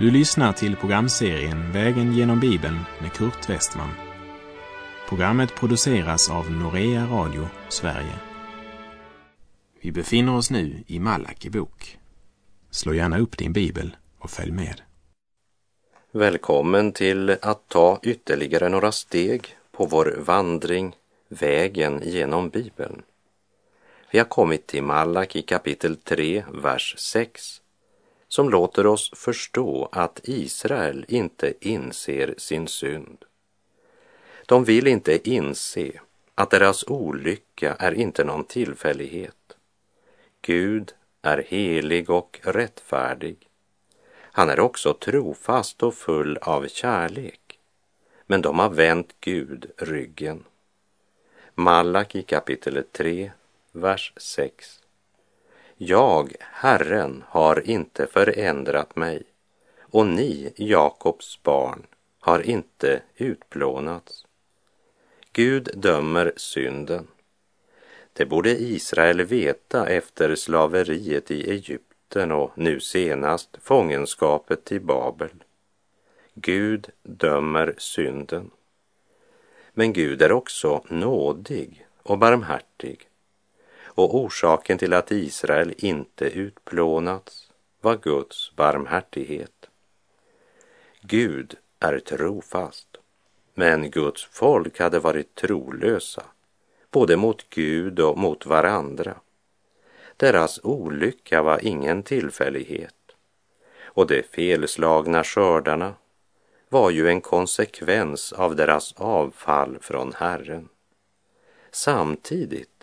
Du lyssnar till programserien Vägen genom Bibeln med Kurt Westman. Programmet produceras av Norea Radio Sverige. Vi befinner oss nu i Malaki bok. Slå gärna upp din bibel och följ med. Välkommen till att ta ytterligare några steg på vår vandring Vägen genom Bibeln. Vi har kommit till Malak kapitel 3, vers 6 som låter oss förstå att Israel inte inser sin synd. De vill inte inse att deras olycka är inte någon tillfällighet. Gud är helig och rättfärdig. Han är också trofast och full av kärlek. Men de har vänt Gud ryggen. Malak kapitel 3, vers 6. Jag, Herren, har inte förändrat mig och ni, Jakobs barn, har inte utplånats. Gud dömer synden. Det borde Israel veta efter slaveriet i Egypten och nu senast fångenskapet i Babel. Gud dömer synden. Men Gud är också nådig och barmhärtig och orsaken till att Israel inte utplånats var Guds barmhärtighet. Gud är trofast, men Guds folk hade varit trolösa, både mot Gud och mot varandra. Deras olycka var ingen tillfällighet och de felslagna skördarna var ju en konsekvens av deras avfall från Herren. Samtidigt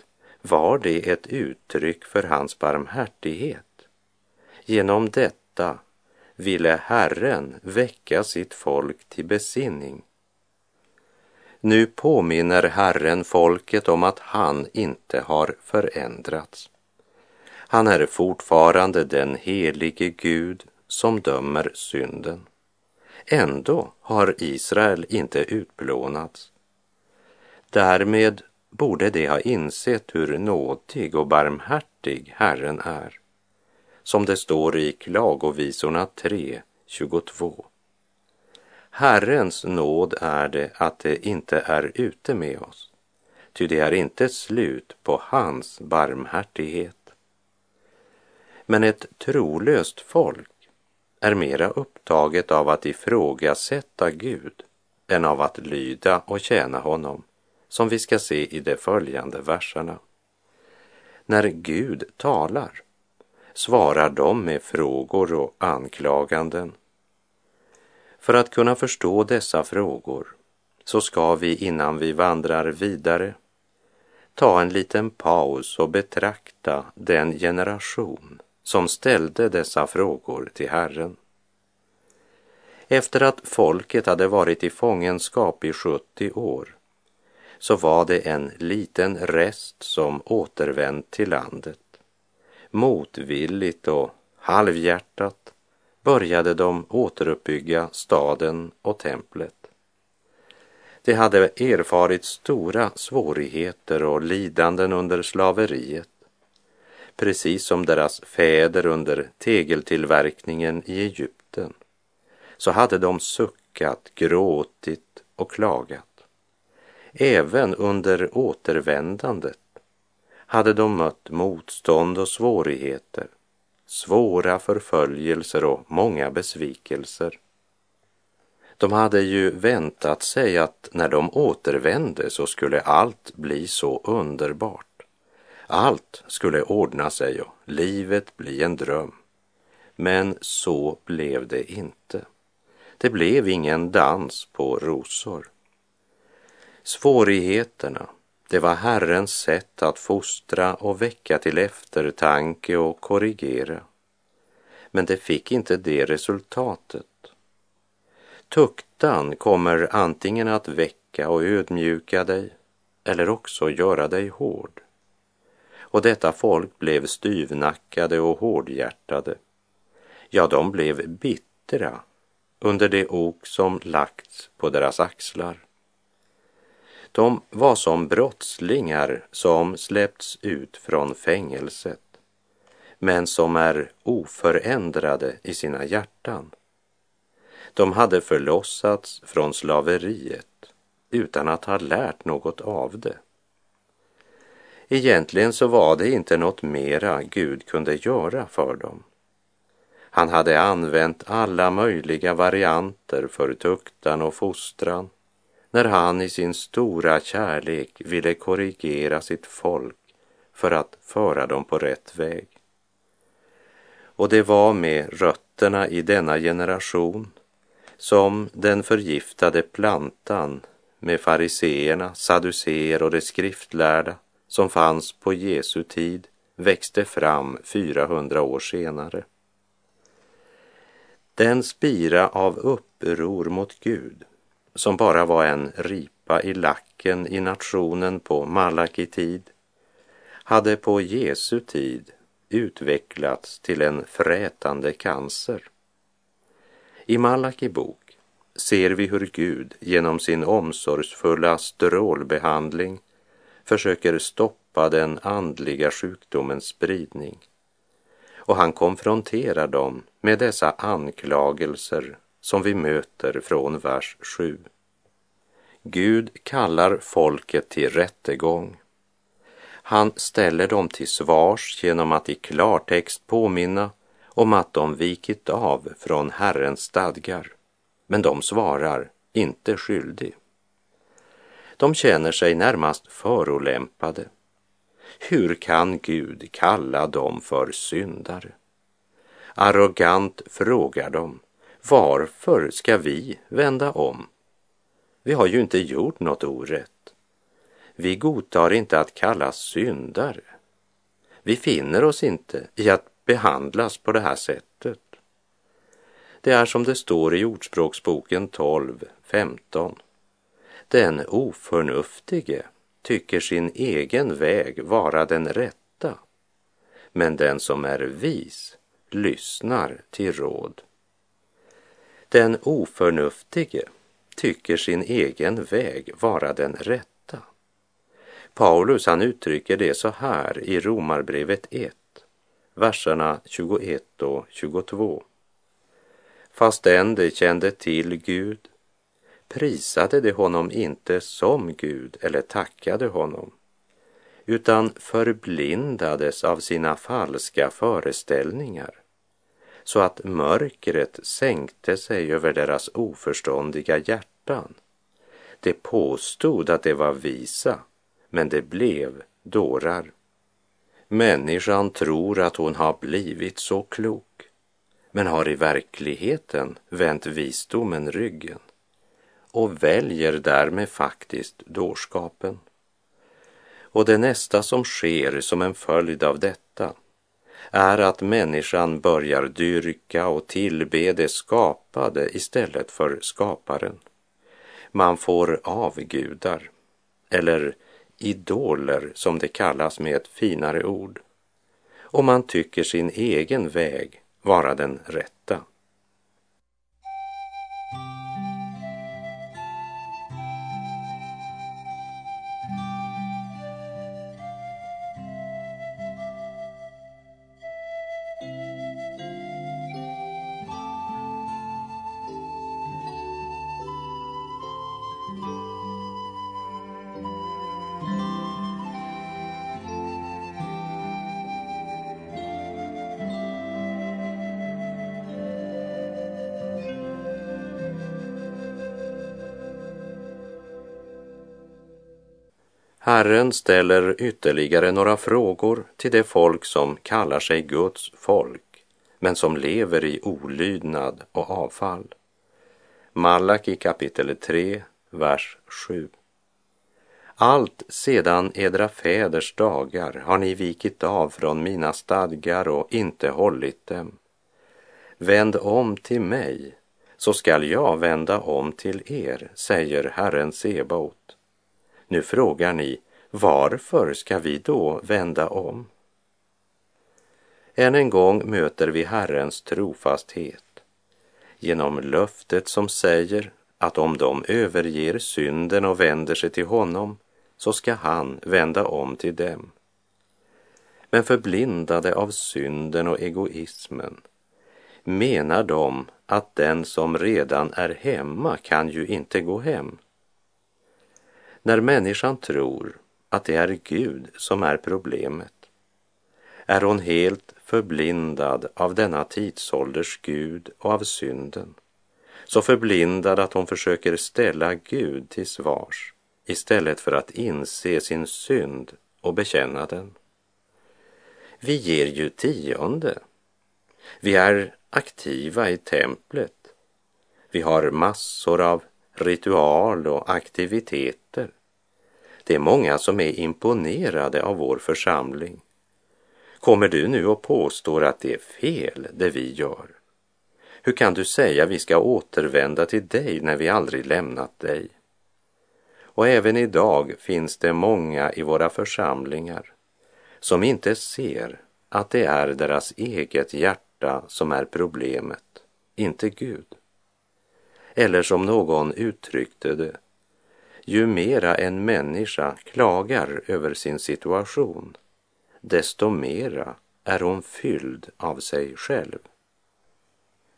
var det ett uttryck för hans barmhärtighet. Genom detta ville Herren väcka sitt folk till besinning. Nu påminner Herren folket om att han inte har förändrats. Han är fortfarande den helige Gud som dömer synden. Ändå har Israel inte utplånats. Därmed borde de ha insett hur nådig och barmhärtig Herren är. Som det står i Klagovisorna 3, 22. Herrens nåd är det att det inte är ute med oss, ty det är inte slut på hans barmhärtighet. Men ett trolöst folk är mera upptaget av att ifrågasätta Gud än av att lyda och tjäna honom som vi ska se i de följande verserna. När Gud talar svarar de med frågor och anklaganden. För att kunna förstå dessa frågor så ska vi innan vi vandrar vidare ta en liten paus och betrakta den generation som ställde dessa frågor till Herren. Efter att folket hade varit i fångenskap i 70 år så var det en liten rest som återvänt till landet. Motvilligt och halvhjärtat började de återuppbygga staden och templet. De hade erfarit stora svårigheter och lidanden under slaveriet, precis som deras fäder under tegeltillverkningen i Egypten, så hade de suckat, gråtit och klagat. Även under återvändandet hade de mött motstånd och svårigheter, svåra förföljelser och många besvikelser. De hade ju väntat sig att när de återvände så skulle allt bli så underbart. Allt skulle ordna sig och livet bli en dröm. Men så blev det inte. Det blev ingen dans på rosor. Svårigheterna, det var Herrens sätt att fostra och väcka till eftertanke och korrigera. Men det fick inte det resultatet. Tuktan kommer antingen att väcka och ödmjuka dig eller också göra dig hård. Och detta folk blev styvnackade och hårdhjärtade. Ja, de blev bittra under det ok som lagts på deras axlar. De var som brottslingar som släppts ut från fängelset, men som är oförändrade i sina hjärtan. De hade förlossats från slaveriet utan att ha lärt något av det. Egentligen så var det inte något mera Gud kunde göra för dem. Han hade använt alla möjliga varianter för tuktan och fostran när han i sin stora kärlek ville korrigera sitt folk för att föra dem på rätt väg. Och det var med rötterna i denna generation som den förgiftade plantan med fariseerna, saduceer och de skriftlärda som fanns på Jesu tid växte fram 400 år senare. Den spira av uppror mot Gud som bara var en ripa i lacken i nationen på Malaki tid hade på Jesu tid utvecklats till en frätande cancer. I Malaki bok ser vi hur Gud genom sin omsorgsfulla strålbehandling försöker stoppa den andliga sjukdomens spridning. Och han konfronterar dem med dessa anklagelser som vi möter från vers 7. Gud kallar folket till rättegång. Han ställer dem till svars genom att i klartext påminna om att de vikit av från Herrens stadgar. Men de svarar inte skyldig. De känner sig närmast förolämpade. Hur kan Gud kalla dem för syndare? Arrogant frågar de, varför ska vi vända om? Vi har ju inte gjort något orätt. Vi godtar inte att kallas syndare. Vi finner oss inte i att behandlas på det här sättet. Det är som det står i Ordspråksboken 12, 15. Den oförnuftige tycker sin egen väg vara den rätta, men den som är vis lyssnar till råd. Den oförnuftige tycker sin egen väg vara den rätta. Paulus han uttrycker det så här i Romarbrevet 1, verserna 21 och 22. Fastän de kände till Gud prisade de honom inte som Gud eller tackade honom, utan förblindades av sina falska föreställningar så att mörkret sänkte sig över deras oförståndiga hjärtan. De påstod att de var visa, men det blev dårar. Människan tror att hon har blivit så klok, men har i verkligheten vänt visdomen ryggen och väljer därmed faktiskt dårskapen. Och det nästa som sker som en följd av detta är att människan börjar dyrka och tillbe det skapade istället för skaparen. Man får avgudar, eller idoler som det kallas med ett finare ord. Och man tycker sin egen väg vara den rätta. Herren ställer ytterligare några frågor till det folk som kallar sig Guds folk, men som lever i olydnad och avfall. Malaki kapitel 3, vers 7. Allt sedan edra fäders dagar har ni vikit av från mina stadgar och inte hållit dem. Vänd om till mig, så skall jag vända om till er, säger Herren Sebaot. Nu frågar ni, varför ska vi då vända om? Än en gång möter vi Herrens trofasthet genom löftet som säger att om de överger synden och vänder sig till honom så ska han vända om till dem. Men förblindade av synden och egoismen menar de att den som redan är hemma kan ju inte gå hem. När människan tror att det är Gud som är problemet är hon helt förblindad av denna tidsålders Gud och av synden. Så förblindad att hon försöker ställa Gud till svars istället för att inse sin synd och bekänna den. Vi ger ju tionde. Vi är aktiva i templet. Vi har massor av ritual och aktiviteter. Det är många som är imponerade av vår församling. Kommer du nu och påstår att det är fel det vi gör? Hur kan du säga vi ska återvända till dig när vi aldrig lämnat dig? Och även idag finns det många i våra församlingar som inte ser att det är deras eget hjärta som är problemet, inte Gud. Eller som någon uttryckte det, ju mera en människa klagar över sin situation, desto mera är hon fylld av sig själv.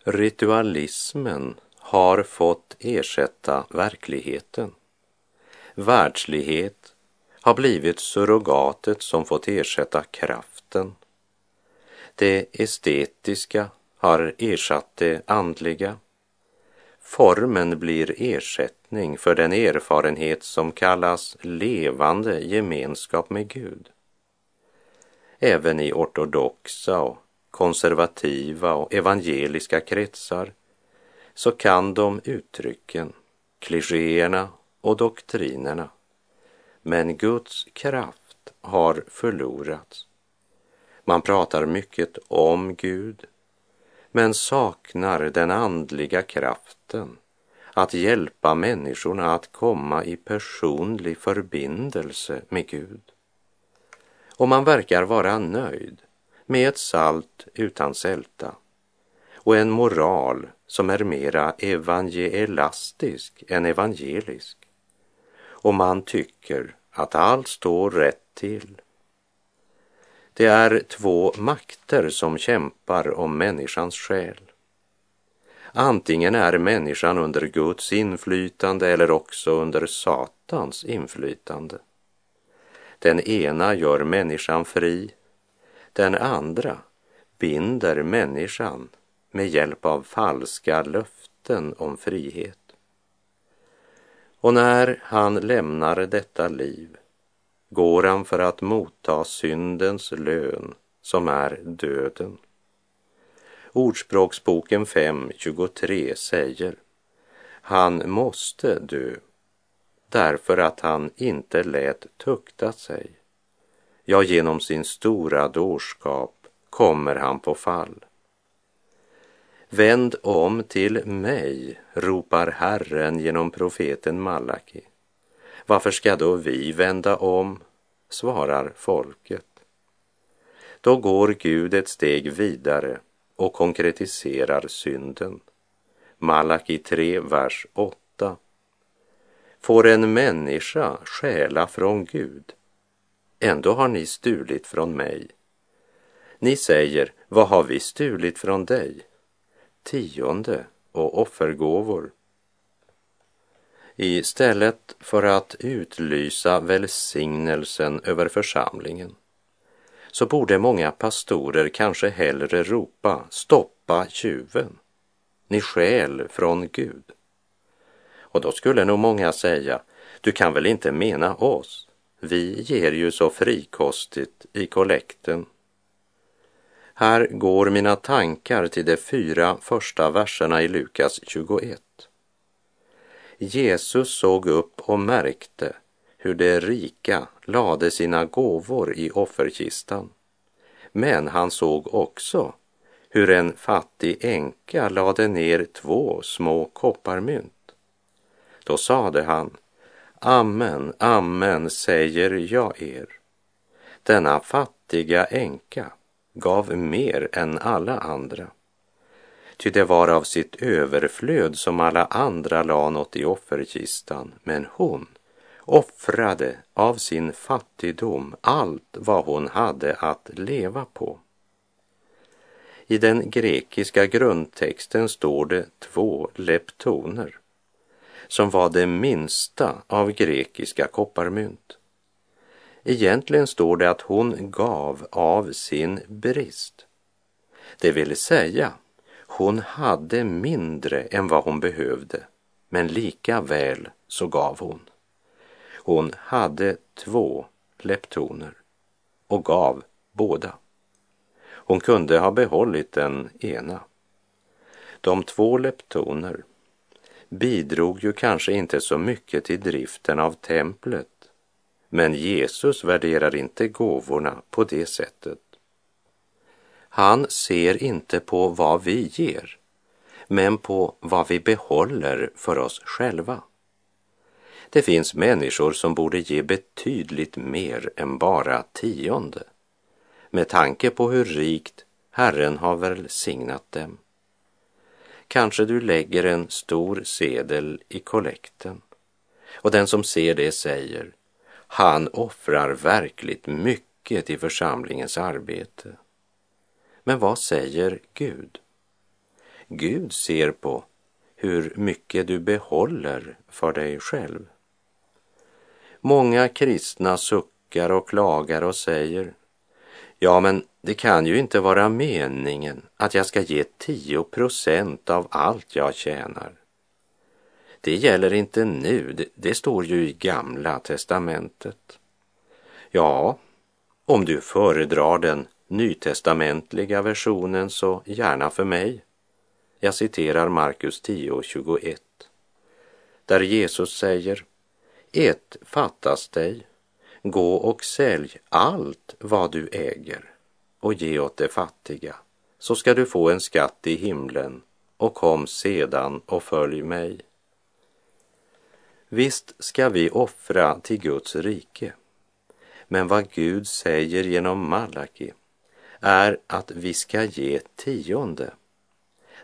Ritualismen har fått ersätta verkligheten. Världslighet har blivit surrogatet som fått ersätta kraften. Det estetiska har ersatt det andliga. Formen blir ersättning för den erfarenhet som kallas levande gemenskap med Gud. Även i ortodoxa och konservativa och evangeliska kretsar så kan de uttrycken, klichéerna och doktrinerna. Men Guds kraft har förlorats. Man pratar mycket om Gud, men saknar den andliga kraften att hjälpa människorna att komma i personlig förbindelse med Gud. Och man verkar vara nöjd med ett salt utan sälta och en moral som är mera evangelastisk än evangelisk. Och man tycker att allt står rätt till. Det är två makter som kämpar om människans själ. Antingen är människan under Guds inflytande eller också under Satans inflytande. Den ena gör människan fri, den andra binder människan med hjälp av falska löften om frihet. Och när han lämnar detta liv går han för att motta syndens lön som är döden. Ordspråksboken 5.23 säger Han måste dö därför att han inte lät tukta sig. Ja, genom sin stora dårskap kommer han på fall. Vänd om till mig, ropar Herren genom profeten Malaki. Varför ska då vi vända om, svarar folket. Då går Gud ett steg vidare och konkretiserar synden. Malaki 3, vers 8. Får en människa stjäla från Gud? Ändå har ni stulit från mig. Ni säger, vad har vi stulit från dig? Tionde och offergåvor. Istället för att utlysa välsignelsen över församlingen så borde många pastorer kanske hellre ropa stoppa tjuven. Ni skäl från Gud. Och då skulle nog många säga, du kan väl inte mena oss? Vi ger ju så frikostigt i kollekten. Här går mina tankar till de fyra första verserna i Lukas 21. Jesus såg upp och märkte hur de rika lade sina gåvor i offerkistan. Men han såg också hur en fattig änka lade ner två små kopparmynt. Då sade han, Amen, amen säger jag er. Denna fattiga änka gav mer än alla andra. Ty det var av sitt överflöd som alla andra la något i offerkistan, men hon offrade av sin fattigdom allt vad hon hade att leva på. I den grekiska grundtexten står det två leptoner som var det minsta av grekiska kopparmynt. Egentligen står det att hon gav av sin brist. Det vill säga, hon hade mindre än vad hon behövde, men lika väl så gav hon. Hon hade två leptoner och gav båda. Hon kunde ha behållit den ena. De två leptoner bidrog ju kanske inte så mycket till driften av templet, men Jesus värderar inte gåvorna på det sättet. Han ser inte på vad vi ger, men på vad vi behåller för oss själva. Det finns människor som borde ge betydligt mer än bara tionde med tanke på hur rikt Herren har välsignat dem. Kanske du lägger en stor sedel i kollekten och den som ser det säger han offrar verkligt mycket i församlingens arbete. Men vad säger Gud? Gud ser på hur mycket du behåller för dig själv. Många kristna suckar och klagar och säger Ja, men det kan ju inte vara meningen att jag ska ge 10 procent av allt jag tjänar. Det gäller inte nu, det, det står ju i Gamla testamentet. Ja, om du föredrar den nytestamentliga versionen så gärna för mig. Jag citerar Markus 10.21 där Jesus säger Ett fattas dig Gå och sälj allt vad du äger och ge åt de fattiga, så ska du få en skatt i himlen och kom sedan och följ mig. Visst ska vi offra till Guds rike, men vad Gud säger genom Malaki är att vi ska ge tionde,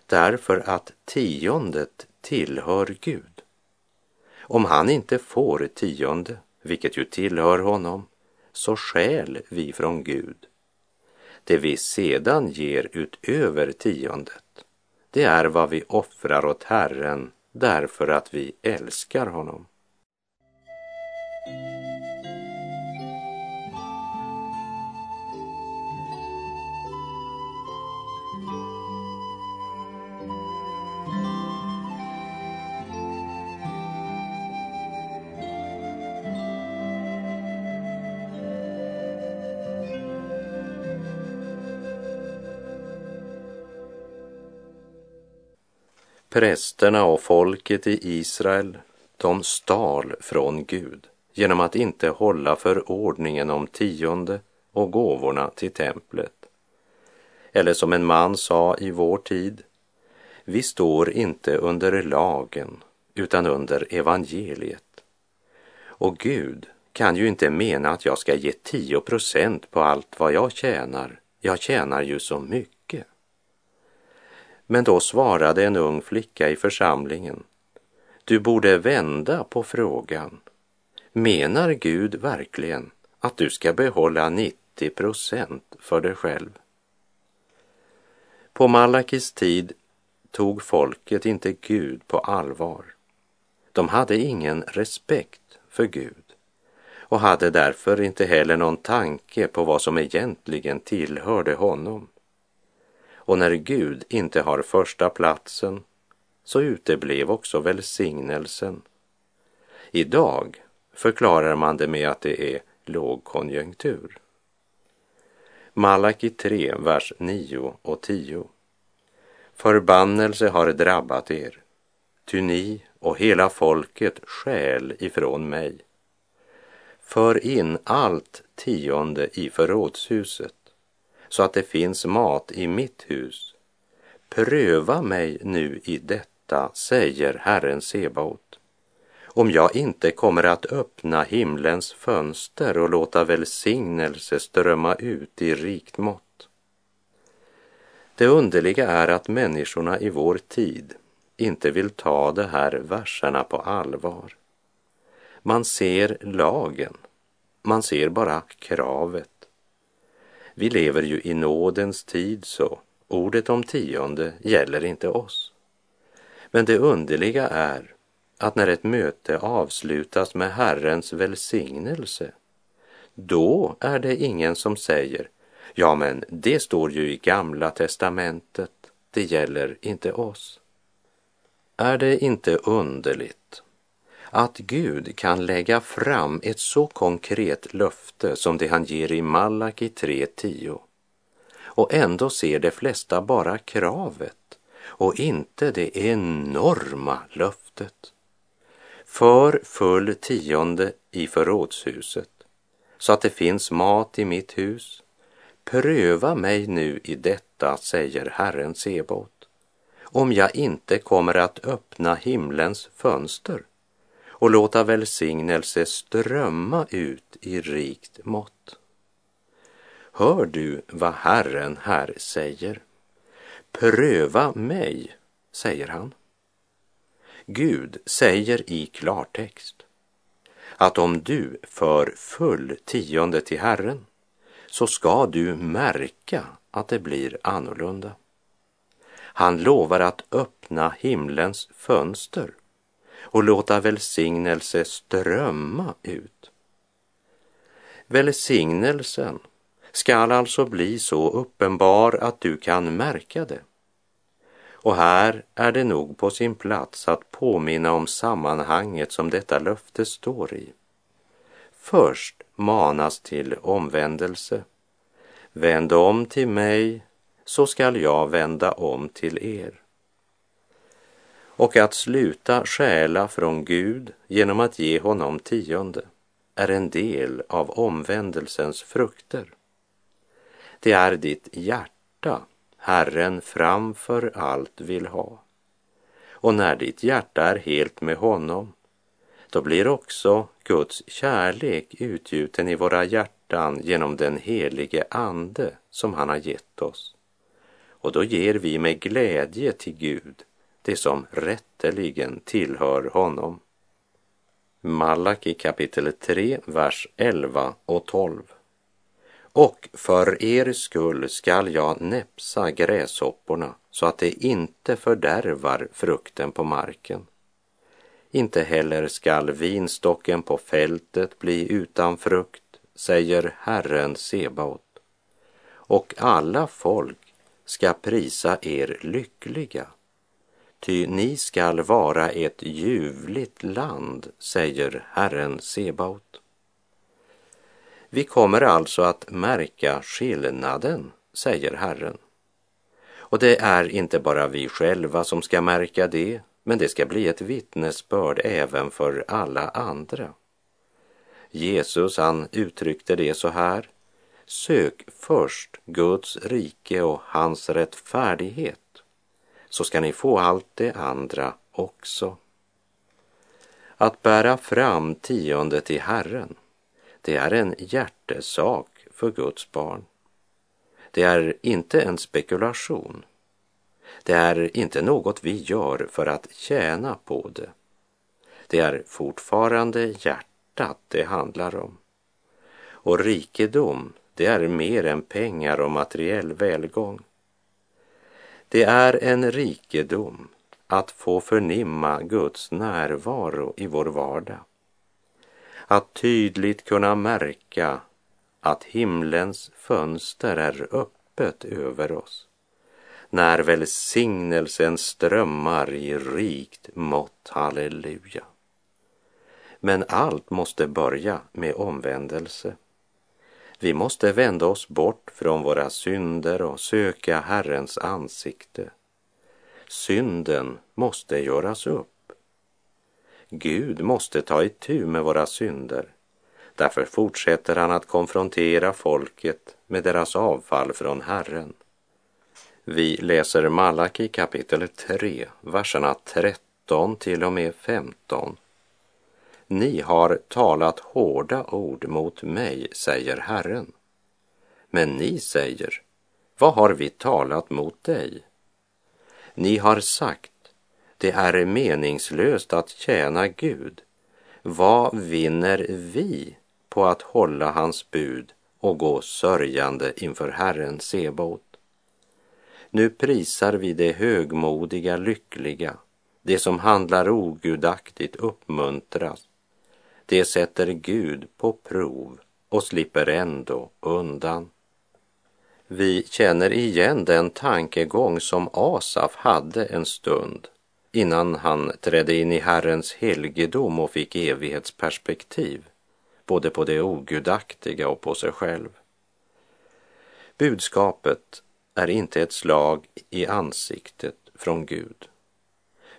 därför att tiondet tillhör Gud. Om han inte får tionde vilket ju tillhör honom, så skäl vi från Gud. Det vi sedan ger utöver tiondet, det är vad vi offrar åt Herren därför att vi älskar honom. Prästerna och folket i Israel, de stal från Gud genom att inte hålla förordningen om tionde och gåvorna till templet. Eller som en man sa i vår tid, vi står inte under lagen utan under evangeliet. Och Gud kan ju inte mena att jag ska ge tio procent på allt vad jag tjänar. Jag tjänar ju så mycket. Men då svarade en ung flicka i församlingen. Du borde vända på frågan. Menar Gud verkligen att du ska behålla 90 procent för dig själv? På Malakis tid tog folket inte Gud på allvar. De hade ingen respekt för Gud och hade därför inte heller någon tanke på vad som egentligen tillhörde honom. Och när Gud inte har första platsen så uteblev också välsignelsen. Idag förklarar man det med att det är lågkonjunktur. Malaki 3, vers 9 och 10. Förbannelse har drabbat er, ty ni och hela folket skäl ifrån mig. För in allt tionde i förrådshuset så att det finns mat i mitt hus. Pröva mig nu i detta, säger Herren Sebaot, om jag inte kommer att öppna himlens fönster och låta välsignelse strömma ut i rikt mått. Det underliga är att människorna i vår tid inte vill ta de här verserna på allvar. Man ser lagen, man ser bara kravet vi lever ju i nådens tid så ordet om tionde gäller inte oss. Men det underliga är att när ett möte avslutas med Herrens välsignelse, då är det ingen som säger, ja men det står ju i Gamla testamentet, det gäller inte oss. Är det inte underligt att Gud kan lägga fram ett så konkret löfte som det han ger i Malaki 3.10 och ändå ser de flesta bara kravet och inte det enorma löftet. För full tionde i förrådshuset så att det finns mat i mitt hus. Pröva mig nu i detta, säger Herren Sebot om jag inte kommer att öppna himlens fönster och låta välsignelse strömma ut i rikt mått. Hör du vad Herren här säger? Pröva mig, säger han. Gud säger i klartext att om du för full tionde till Herren så ska du märka att det blir annorlunda. Han lovar att öppna himlens fönster och låta välsignelse strömma ut. Välsignelsen skall alltså bli så uppenbar att du kan märka det. Och här är det nog på sin plats att påminna om sammanhanget som detta löfte står i. Först manas till omvändelse. Vänd om till mig så skall jag vända om till er. Och att sluta stjäla från Gud genom att ge honom tionde är en del av omvändelsens frukter. Det är ditt hjärta Herren framför allt vill ha. Och när ditt hjärta är helt med honom, då blir också Guds kärlek utgjuten i våra hjärtan genom den helige Ande som han har gett oss och då ger vi med glädje till Gud det som rätteligen tillhör honom. Malaki kapitel 3, vers 11 och 12. Och för er skull skall jag näpsa gräshopporna så att det inte fördärvar frukten på marken. Inte heller skall vinstocken på fältet bli utan frukt, säger Herren Sebaot. Och alla folk ska prisa er lyckliga. Ty ni skall vara ett ljuvligt land, säger Herren Sebaot. Vi kommer alltså att märka skillnaden, säger Herren. Och det är inte bara vi själva som ska märka det, men det ska bli ett vittnesbörd även för alla andra. Jesus han uttryckte det så här. Sök först Guds rike och hans rättfärdighet, så ska ni få allt det andra också. Att bära fram tionde till Herren, det är en hjärtesak för Guds barn. Det är inte en spekulation. Det är inte något vi gör för att tjäna på det. Det är fortfarande hjärtat det handlar om. Och rikedom, det är mer än pengar och materiell välgång. Det är en rikedom att få förnimma Guds närvaro i vår vardag. Att tydligt kunna märka att himlens fönster är öppet över oss. När välsignelsen strömmar i rikt mått, halleluja. Men allt måste börja med omvändelse. Vi måste vända oss bort från våra synder och söka Herrens ansikte. Synden måste göras upp. Gud måste ta itu med våra synder. Därför fortsätter han att konfrontera folket med deras avfall från Herren. Vi läser Malaki kapitel 3, verserna 13 till och med 15 ni har talat hårda ord mot mig, säger Herren. Men ni säger, vad har vi talat mot dig? Ni har sagt, det är meningslöst att tjäna Gud. Vad vinner vi på att hålla hans bud och gå sörjande inför Herren Sebaot? Nu prisar vi det högmodiga, lyckliga, det som handlar ogudaktigt uppmuntras. Det sätter Gud på prov och slipper ändå undan. Vi känner igen den tankegång som Asaf hade en stund innan han trädde in i Herrens helgedom och fick evighetsperspektiv, både på det ogudaktiga och på sig själv. Budskapet är inte ett slag i ansiktet från Gud.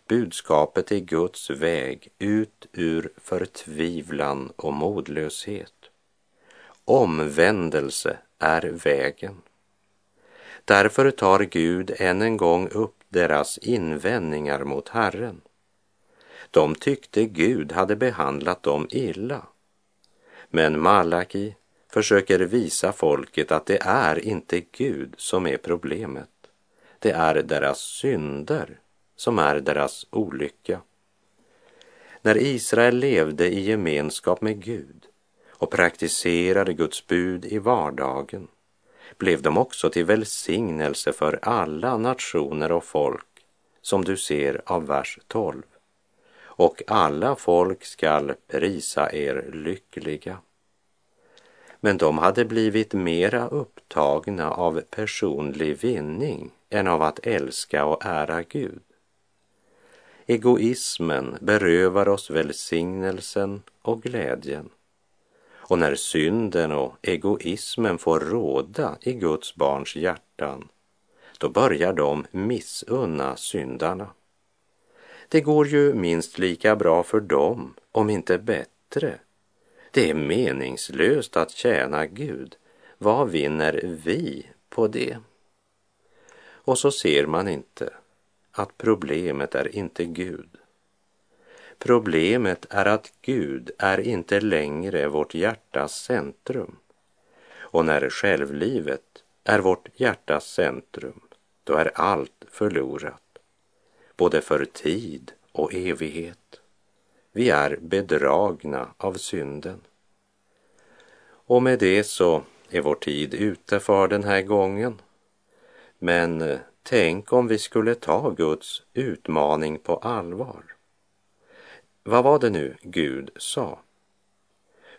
Budskapet är Guds väg ut ur förtvivlan och modlöshet. Omvändelse är vägen. Därför tar Gud än en gång upp deras invändningar mot Herren. De tyckte Gud hade behandlat dem illa. Men Malaki försöker visa folket att det är inte Gud som är problemet. Det är deras synder som är deras olycka. När Israel levde i gemenskap med Gud och praktiserade Guds bud i vardagen blev de också till välsignelse för alla nationer och folk, som du ser av vers 12. Och alla folk skall prisa er lyckliga. Men de hade blivit mera upptagna av personlig vinning än av att älska och ära Gud. Egoismen berövar oss välsignelsen och glädjen och när synden och egoismen får råda i Guds barns hjärtan, då börjar de missunna syndarna. Det går ju minst lika bra för dem, om inte bättre. Det är meningslöst att tjäna Gud. Vad vinner vi på det? Och så ser man inte att problemet är inte Gud Problemet är att Gud är inte längre vårt hjärtas centrum. Och när självlivet är vårt hjärtas centrum, då är allt förlorat, både för tid och evighet. Vi är bedragna av synden. Och med det så är vår tid ute för den här gången. Men eh, tänk om vi skulle ta Guds utmaning på allvar vad var det nu Gud sa?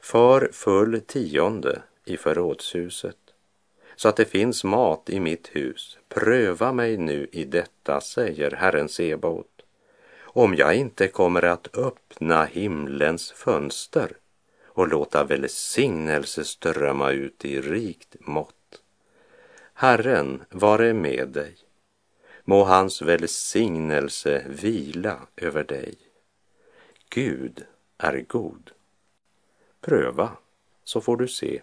För full tionde i förrådshuset, så att det finns mat i mitt hus. Pröva mig nu i detta, säger Herren Sebaot, om jag inte kommer att öppna himlens fönster och låta välsignelse strömma ut i rikt mått. Herren vare med dig. Må hans välsignelse vila över dig. Gud är god. Pröva, så får du se.